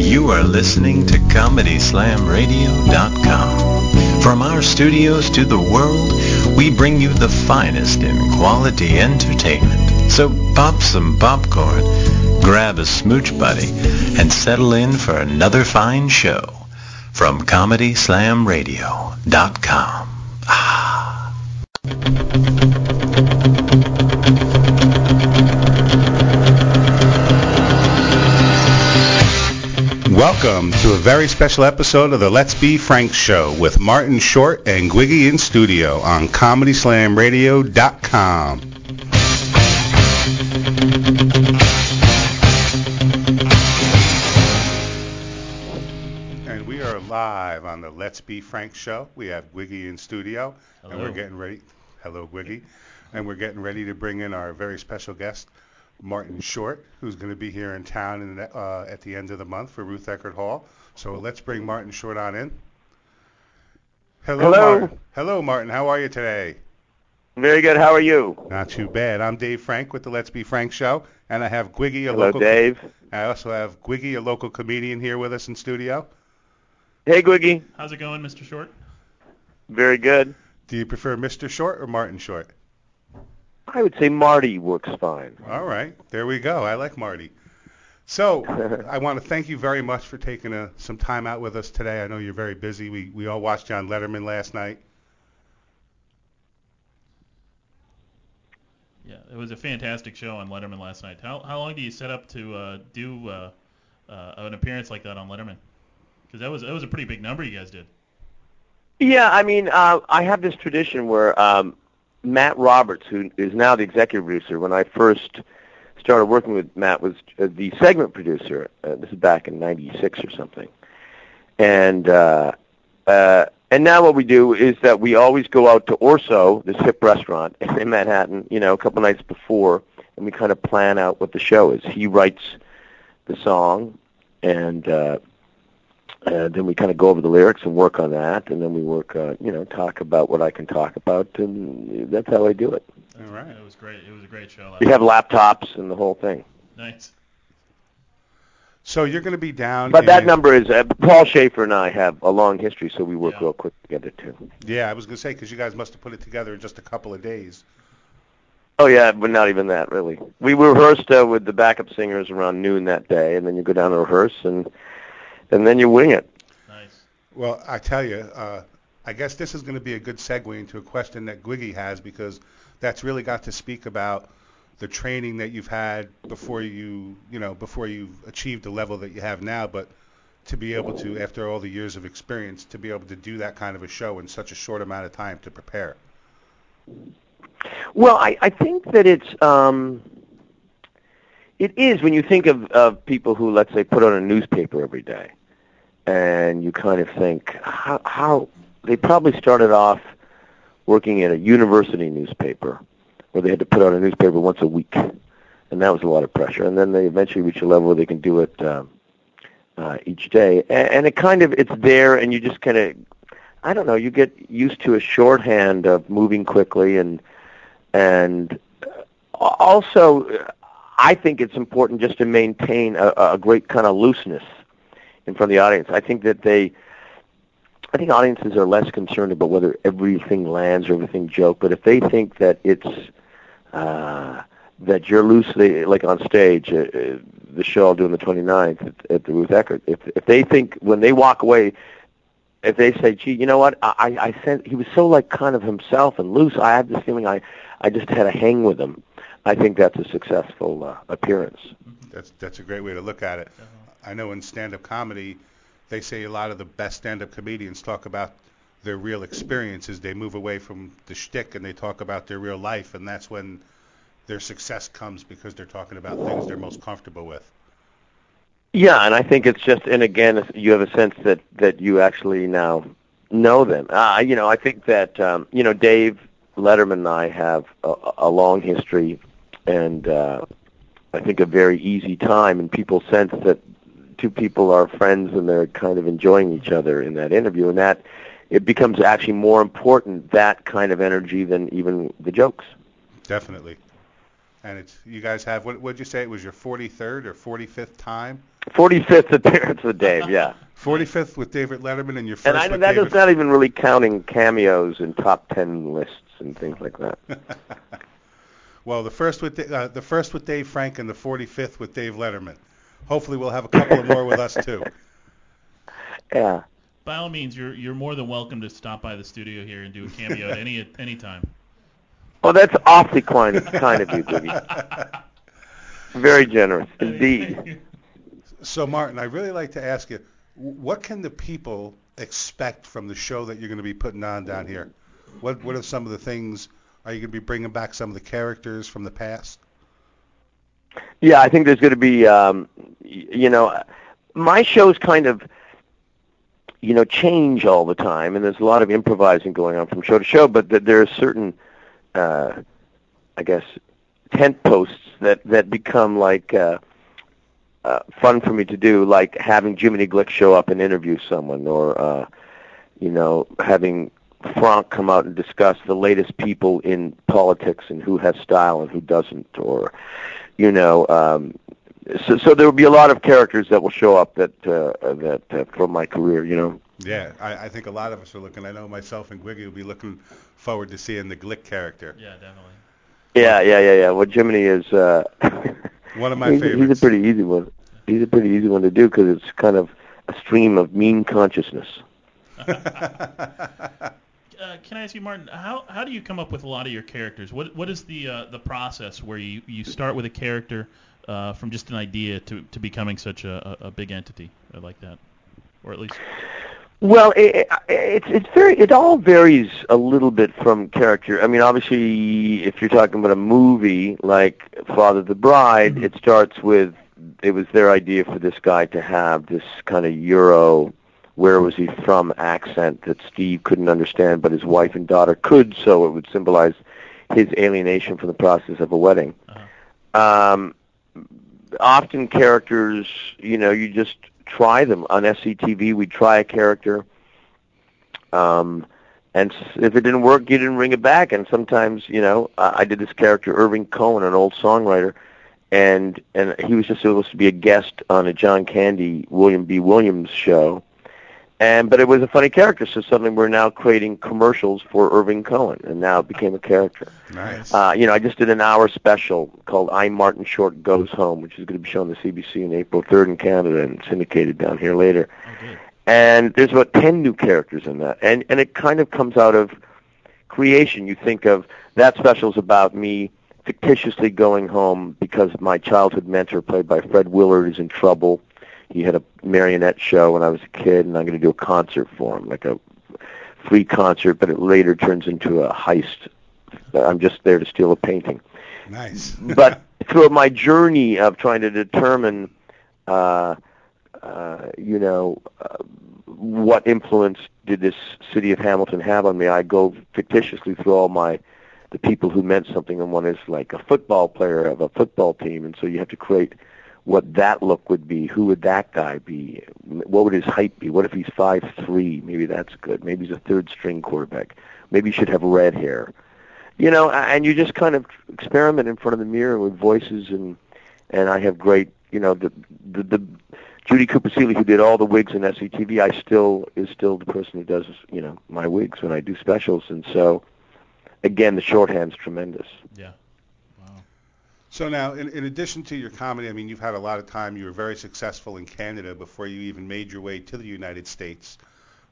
You are listening to ComedySlamRadio.com. From our studios to the world, we bring you the finest in quality entertainment. So pop some popcorn, grab a smooch buddy, and settle in for another fine show from ComedySlamRadio.com. Ah. Welcome to a very special episode of the Let's Be Frank Show with Martin Short and Gwiggy in studio on ComedySlamRadio.com. And we are live on the Let's Be Frank Show. We have Gwiggy in studio, and we're getting ready. Hello, Gwiggy. And we're getting ready to bring in our very special guest, Martin Short, who's going to be here in town in the, uh, at the end of the month for Ruth Eckerd Hall. So let's bring Martin Short on in. Hello, Hello. Martin. Hello, Martin. How are you today? Very good. How are you? Not too bad. I'm Dave Frank with the Let's Be Frank Show, and I have Gwiggy, a Hello, local. Dave. I also have Gwiggy, a local comedian, here with us in studio. Hey, Gwiggy. How's it going, Mr. Short? Very good. Do you prefer Mr. Short or Martin Short? I would say Marty works fine. All right, there we go. I like Marty. So I want to thank you very much for taking uh some time out with us today. I know you're very busy. We we all watched John Letterman last night. Yeah, it was a fantastic show on Letterman last night. How how long do you set up to uh, do uh, uh, an appearance like that on Letterman? Because that was that was a pretty big number you guys did. Yeah, I mean, uh, I have this tradition where um, Matt Roberts, who is now the executive producer, when I first started working with Matt, was uh, the segment producer. Uh, this is back in '96 or something. And uh, uh, and now what we do is that we always go out to Orso, this hip restaurant in Manhattan, you know, a couple nights before, and we kind of plan out what the show is. He writes the song, and uh, uh, then we kind of go over the lyrics and work on that, and then we work, uh, you know, talk about what I can talk about, and that's how I do it. All right. It was great. It was a great show. We have laptops and the whole thing. Nice. So you're going to be down. But that number is uh, Paul Shaffer and I have a long history, so we work Yeah. real quick together too. Yeah, I was going to say because you guys must have put it together in just a couple of days. Oh yeah, but not even that really. We rehearsed uh, with the backup singers around noon that day, and then you go down to rehearse, and and then you wing it. Nice. Well, I tell you, uh, I guess this is going to be a good segue into a question that Gwiggy has because that's really got to speak about the training that you've had before you, you know, before you've achieved the level that you have now. But to be able to, after all the years of experience, to be able to do that kind of a show in such a short amount of time to prepare. Well, I, I think that it's um, it is when you think of, of people who, let's say, put on a newspaper every day, and you kind of think how, how they probably started off working at a university newspaper where they had to put out a newspaper once a week, and that was a lot of pressure. And then they eventually reach a level where they can do it um, uh, each day, and, and it kind of it's there, and you just kind of I don't know, you get used to a shorthand of moving quickly and and uh, also I think it's important just to maintain a, a great kind of looseness in front of the audience. I think that they I think audiences are less concerned about whether everything lands or everything joke, but if they think that it's uh, that you're loosely like on stage, uh, uh, the show I'll do on the 29th at, at the Ruth Eckerd. If if they think when they walk away, if they say, "Gee, you know what? I I I sent he was so like kind of himself and loose. I have this feeling I I just had a hang with him." I think that's a successful uh, appearance. That's that's a great way to look at it. I know in stand-up comedy, they say a lot of the best stand-up comedians talk about their real experiences. They move away from the shtick and they talk about their real life, and that's when their success comes because they're talking about things they're most comfortable with. Yeah, and I think it's just, and again, you have a sense that that you actually now know them. Uh, you know, I think that um, you know Dave Letterman and I have a, a long history, and uh, I think a very easy time, and people sense that two people are friends and they're kind of enjoying each other in that interview, and that it becomes actually more important that kind of energy than even the jokes. Definitely. And it's you guys have what would you say it was your 43rd or 45th time? 45th appearance with Dave, yeah. 45th with David Letterman and your first And I, that David. is not even really counting cameos and top 10 lists and things like that. well, the first with uh, the first with Dave Frank and the 45th with Dave Letterman. Hopefully, we'll have a couple of more with us too. Yeah. By all means, you're you're more than welcome to stop by the studio here and do a cameo at any any time. Oh, that's awfully kind, kind of you, Biggie. Very generous, indeed. So, Martin, I'd really like to ask you, what can the people expect from the show that you're going to be putting on down here? What What are some of the things? Are you going to be bringing back some of the characters from the past? Yeah, I think there's going to be, um, you know, my shows kind of, you know, change all the time, and there's a lot of improvising going on from show to show. But th- there are certain, uh, I guess, tent posts that that become like uh, uh, fun for me to do, like having Jiminy Glick show up and interview someone, or uh, you know, having Franck come out and discuss the latest people in politics and who has style and who doesn't, or you know, um, so, so there will be a lot of characters that will show up that uh, that uh, from my career, you know. Yeah, I, I think a lot of us are looking. I know myself and Gwiggy will be looking forward to seeing the Glick character. Yeah, definitely. Yeah, yeah, yeah, yeah. Well, Jiminy is uh, One of my he's, he's a pretty easy one. He's a pretty easy one to do because it's kind of a stream of mean consciousness. Uh, can I ask you, Martin, how how do you come up with a lot of your characters? What what is the uh, the process where you, you start with a character uh, from just an idea to, to becoming such a, a big entity like that, or at least Well, it, it, it's it's very it all varies a little bit from character. I mean, obviously, if you're talking about a movie like Father the Bride, Mhm. it starts with it was their idea for this guy to have this kind of Euro, where was he from accent that Steve couldn't understand, but his wife and daughter could, so it would symbolize his alienation from the process of a wedding. Um, often characters, you know, you just try them on SCTV. We try a character, um, and if it didn't work, you didn't bring it back. And sometimes, you know, I, I did this character, Irving Cohen, an old songwriter, and and he was just supposed to be a guest on a John Candy, William B. Williams show. And but it was a funny character, so suddenly we're now creating commercials for Irving Cohen, and now it became a character. nice. Uh, you know, I just did an hour special called I'm Martin Short Goes Home, which is going to be shown on the CBC on April 3rd in Canada and syndicated down here later. oh good. And there's about 10 new characters in that. And, and it kind of comes out of creation. You think of that special's about me fictitiously going home because my childhood mentor, played by Fred Willard, is in trouble. He had a marionette show when I was a kid, and I'm going to do a concert for him, like a free concert, but it later turns into a heist. I'm just there to steal a painting nice. but through my journey of trying to determine, uh, uh, you know, uh, what influence did this city of Hamilton have on me, I go fictitiously through all my the people who meant something, and one is like a football player of a football team, and so you have to create what that look would be. Who would that guy be? What would his height be? What if he's five three? Maybe that's good. Maybe he's a third string quarterback. Maybe he should have red hair you know, and you just kind of experiment in front of the mirror with voices and and I have great, you know, the the, the Judy Cooper who did all the wigs in SCTV, I still is still the person who does, you know, my wigs when I do specials and so again the shorthand's tremendous. Yeah. So now, in, in addition to your comedy, I mean, you've had a lot of time. You were very successful in Canada before you even made your way to the United States.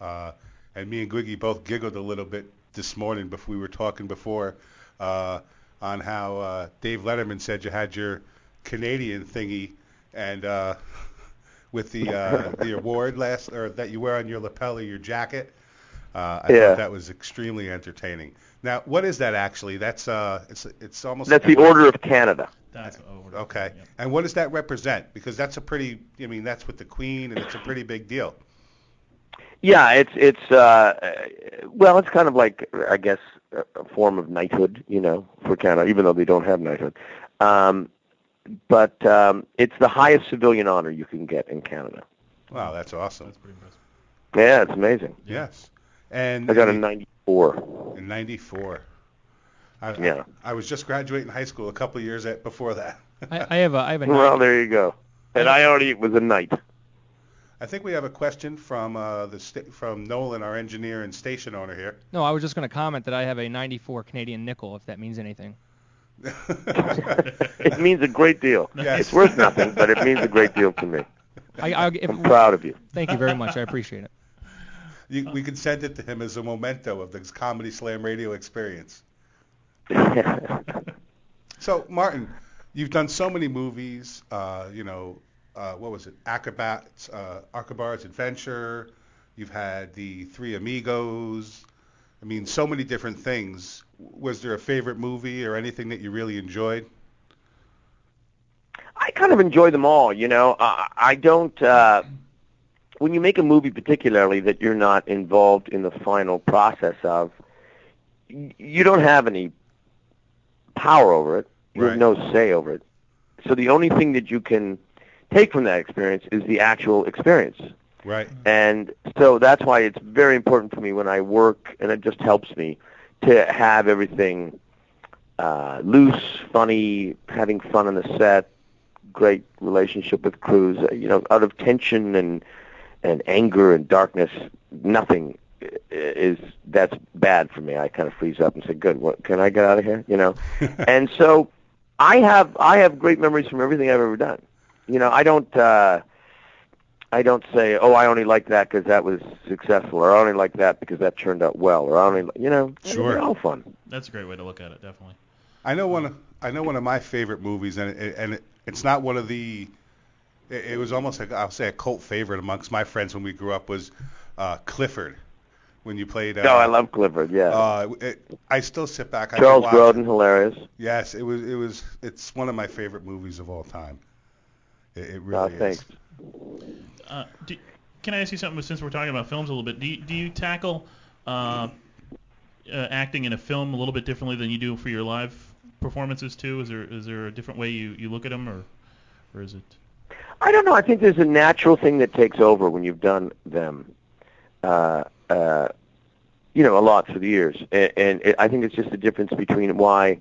Uh, and me and Gwiggy both giggled a little bit this morning before we were talking before uh, on how uh, Dave Letterman said you had your Canadian thingy and uh, with the uh, the award last or that you wear on your lapel or your jacket. Uh, I Yeah. thought that was extremely entertaining. Now, what is that actually? That's uh, it's it's almost That's the Order of Canada. That's over. Okay. Yep. And what does that represent? Because that's a pretty, I mean, that's with the Queen, and it's a pretty big deal. Yeah, it's it's uh well, it's kind of like I guess a a form of knighthood, you know, for Canada, even though they don't have knighthood. Um, but um, it's the highest civilian honor you can get in Canada. Wow, that's awesome. That's pretty impressive. Yeah, it's amazing. Yes. And I got a 94. in '94. I, Yeah. I, I was just graduating high school a couple of years at, before that. I, I have a I have a Well, there you go. and I already was a knight. I think we have a question from uh, the sta- from Nolan, our engineer and station owner here. No, I was just going to comment that I have a 94 Canadian nickel, if that means anything. it means a great deal. Yes. It's worth nothing, but it means a great deal to me. I, I, if, I'm proud of you. Thank you very much. I appreciate it. You, we could send it to him as a memento of this Comedy Slam radio experience. So, Martin, you've done so many movies. Uh, you know, uh, what was it? Acrobats, uh, Adventure. You've had the Three Amigos. I mean, so many different things. Was there a favorite movie or anything that you really enjoyed? I kind of enjoy them all. You know, I, I don't. When you make a movie, particularly that you're not involved in the final process of, you don't have any power over it. You Right. have no say over it. So the only thing that you can take from that experience is the actual experience. Right. And so that's why it's very important for me when I work, and it just helps me to have everything uh, loose, funny, having fun on the set, great relationship with crews. Uh, You know, out of tension and and anger and darkness, nothing i- is that's bad for me. I kind of freeze up and say, "Good, what can I get out of here?" You know. and so I have I have great memories from everything I've ever done. You know, I don't. uh I don't say, "Oh, I only like that because that was successful," or "I only like that because that turned out well," or "I only," you know, Sure. they're all fun. That's a great way to look at it, definitely. I know one. Of, I know one of my favorite movies, and it, and it, it's not one of the. It, it was almost like I'll say a cult favorite amongst my friends when we grew up was uh, Clifford. When you played. Uh, No, I love Clifford. Yeah, Uh, it, I still sit back. I Charles could watch it. Grodin, hilarious. Yes, it was. It was. It's one of my favorite movies of all time. It, it Uh, really is. thanks. Uh, do, can I ask you something? Since we're talking about films a little bit, do you, do you tackle uh, uh, acting in a film a little bit differently than you do for your live performances too? Is there is there a different way you, you look at them, or or is it? I don't know. I think there's a natural thing that takes over when you've done them, uh, uh, you know, a lot through the years. And, and it, I think it's just the difference between why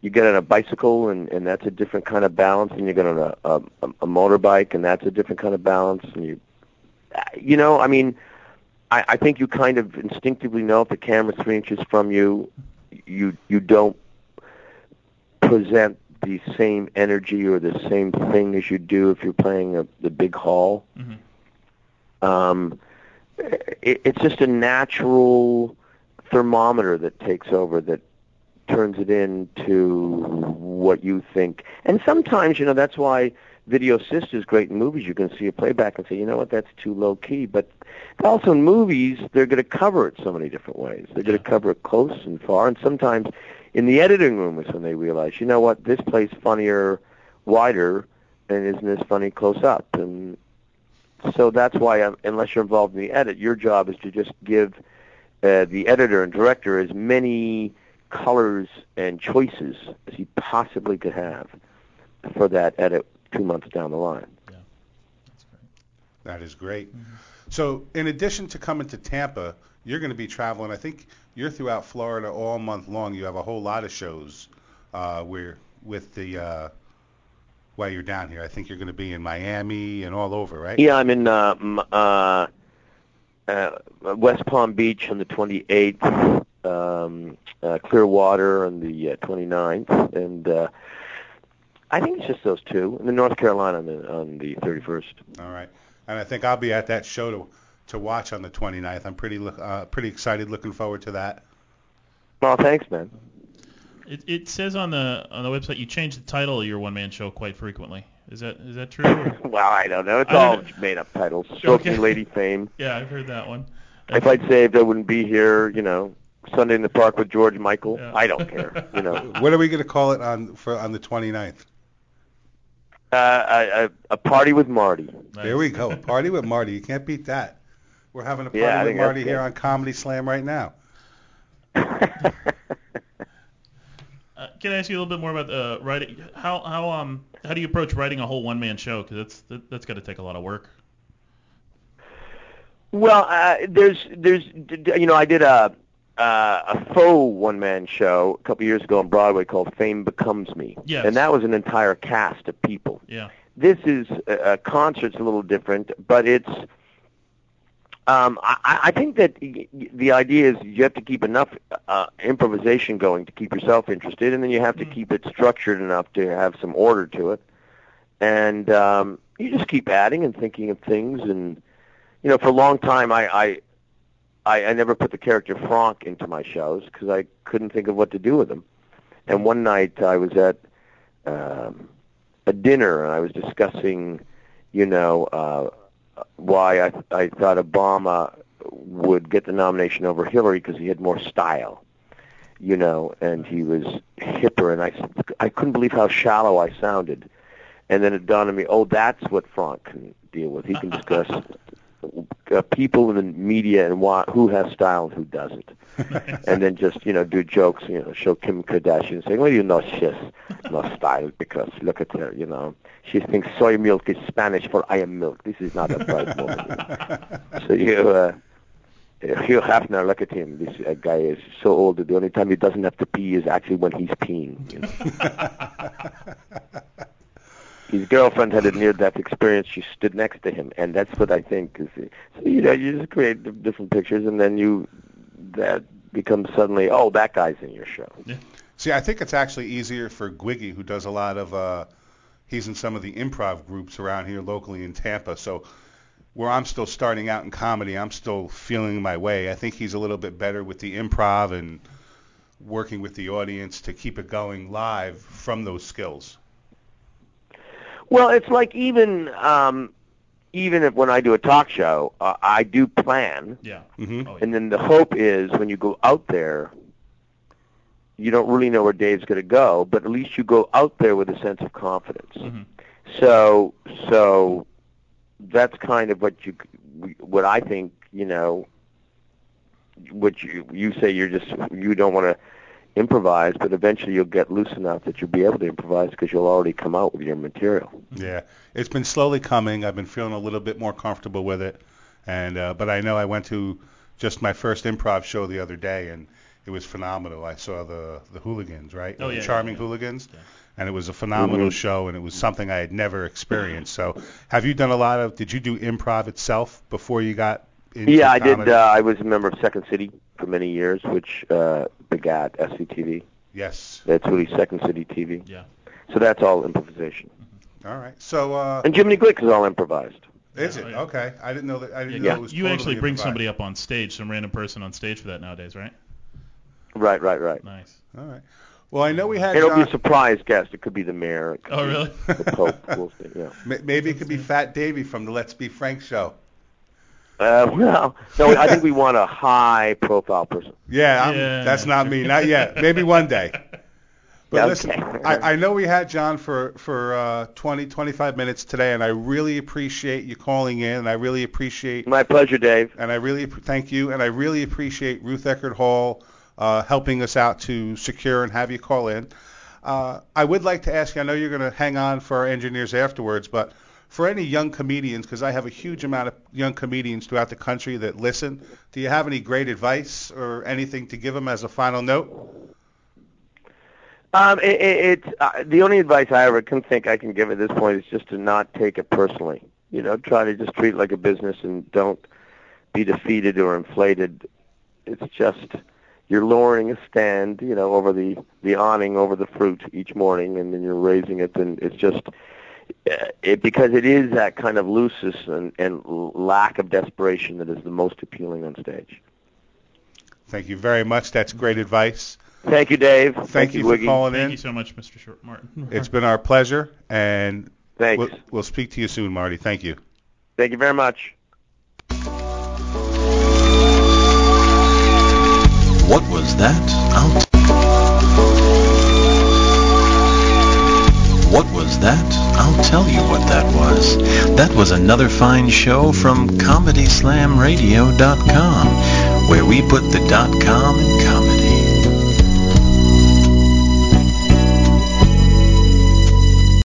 you get on a bicycle and, and that's a different kind of balance, and you get on a, a, a motorbike and that's a different kind of balance. And you, you know, I mean, I, I think you kind of instinctively know if the camera's three inches from you, you you don't present the same energy or the same thing as you do if you're playing a, the big hall. Mhm. Um, it, it's just a natural thermometer that takes over that turns it into what you think. And sometimes, you know, that's why Video Assist is great in movies. You can see a playback and say, you know what, that's too low key. But also in movies, they're going to cover it so many different ways. They're going to cover it close and far. And sometimes in the editing room is when they realize, you know what, this plays funnier wider and isn't as funny close up. And so that's why, um, unless you're involved in the edit, your job is to just give uh, the editor and director as many colors and choices as he possibly could have for that edit two months down the line. That's great. That is great. Mm-hmm. So, in addition to coming to Tampa, you're going to be traveling. I think you're throughout Florida all month long. You have a whole lot of shows uh, where with the uh, while you're down here. I think you're going to be in Miami and all over, right? Yeah, I'm in uh, uh, uh, West Palm Beach on the 28th, um, uh, Clearwater on the uh, 29th, and uh, I think it's just those two, and then North Carolina on the on the 31st. All right. And I think I'll be at that show to to watch on the 29th. I'm pretty look- uh, pretty excited, looking forward to that. Well, thanks, man. It, it says on the on the website you change the title of your one man show quite frequently. Is that is that true? well, I don't know. It's I all don't- made up titles. Stroking Okay. Lady Fame. yeah, I've heard that one. If I'd saved, I wouldn't be here. You know, Sunday in the Park with George Michael. Yeah. I don't care. You know, What are we going to call it on for on the 29th? Uh, a, a, a party with Marty. Nice. There we go. A party with Marty. You can't beat that. We're having a party Yeah, with Marty here on Comedy Slam right now. Uh, can I ask you a little bit more about uh, writing? How how um how do you approach writing a whole one man show? Because that's that, that's got to take a lot of work. Well, uh, there's, there's, d- d- you know, I did a uh, a faux one man show a couple years ago on Broadway called Fame Becomes Me, Yes. and that was an entire cast of people. Yeah. this is a, a concert's a little different, but it's. Um, I, I think that y- y- the idea is you have to keep enough uh, improvisation going to keep yourself interested, and then you have to Mm. keep it structured enough to have some order to it, and um, you just keep adding and thinking of things, and you know, for a long time, I I, I, I never put the character Franck into my shows because I couldn't think of what to do with him, and one night I was at um, a dinner and I was discussing, you know, uh, why I I thought Obama would get the nomination over Hillary because he had more style, you know, and he was hipper, and I, I couldn't believe how shallow I sounded, and then it dawned on me, oh, that's what Franck can deal with. He can discuss uh, people in the media and why, who has style and who doesn't and then just you know do jokes, you know, show Kim Kardashian saying, "Well, you know, she's not style because look at her, you know, she thinks soy milk is Spanish for I am milk. This is not a bright woman." so you, uh, Hugh Hefner, look at him. This uh, guy is so old that the only time he doesn't have to pee is actually when he's peeing. You know? His girlfriend had a near-death experience. She stood next to him, and that's what I think. Is, so you know, you just create different pictures, and then you that becomes suddenly, oh, that guy's in your show. See, I think it's actually easier for Gwiggy, who does a lot of. Uh, he's in some of the improv groups around here locally in Tampa. So where I'm still starting out in comedy, I'm still feeling my way. I think he's a little bit better with the improv and working with the audience to keep it going live from those skills. Well, it's like even um, even if when I do a talk show, uh, I do plan, Yeah. hmm Oh, yeah. and then the hope is when you go out there, you don't really know where Dave's going to go, but at least you go out there with a sense of confidence. Mhm. So so that's kind of what you what I think you know what you you say you're just you don't want to improvise, but eventually you'll get loose enough that you'll be able to improvise because you'll already come out with your material. Yeah, it's been slowly coming. I've been feeling a little bit more comfortable with it, and uh, but I know I went to just my first improv show the other day, and it was phenomenal. I saw the the Hooligans, right? Oh, the yeah, Charming yeah, yeah. Hooligans, Yeah. and it was a phenomenal Mhm. show, and it was something I had never experienced. So, have you done a lot of? Did you do improv itself before you got into Yeah, I did. Uh, I was a member of Second City for many years, which uh, begat SCTV. yes. That's really Second City TV. Yeah. So that's all improvisation. All right. So, uh, And Jiminy Glick is all improvised. is Yeah, it yeah. okay? I didn't know that. I didn't Yeah, know it was you totally actually bring improvised. somebody up on stage, some random person on stage for that nowadays, right? Right, right, right. Nice. All right. Well, I know we had. It'll be a surprise guest. It could be the mayor. It Oh, really? The Pope. We'll see. Yeah. Maybe it could be Fat Davy from the Let's Be Frank show. Uh, well, no, I think we want a high-profile person. Yeah, I'm, Yeah. that's not me. Not yet. Maybe one day. But Yeah, listen, okay. I, I know we had John for for uh, 20, 25 minutes today, and I really appreciate you calling in, and I really appreciate My pleasure, Dave. and I really thank you, and I really appreciate Ruth Eckerd Hall uh, helping us out to secure and have you call in. Uh, I would like to ask you. I know you're going to hang on for our engineers afterwards, but for any young comedians, because I have a huge amount of young comedians throughout the country that listen, do you have any great advice or anything to give them as a final note? Um, it, it, it's uh, the only advice I ever can think I can give at this point is just to not take it personally. You know, try to just treat it like a business and don't be defeated or inflated. It's just you're lowering a stand, you know, over the the awning over the fruit each morning, and then you're raising it, and it's just Uh, it because it is that kind of looseness and, and lack of desperation that is the most appealing on stage. Thank you very much. That's great advice. Thank you, Dave. Thank, you for Wiggy. calling Thank in. you so much, Mr. Short Martin. It's been our pleasure, and Thanks. we'll, we'll speak to you soon, Marty. Thank you. Thank you very much. What was that? I'll What was that? I'll tell you what that was. That was another fine show from ComedySlamRadio.com, where we put the dot .com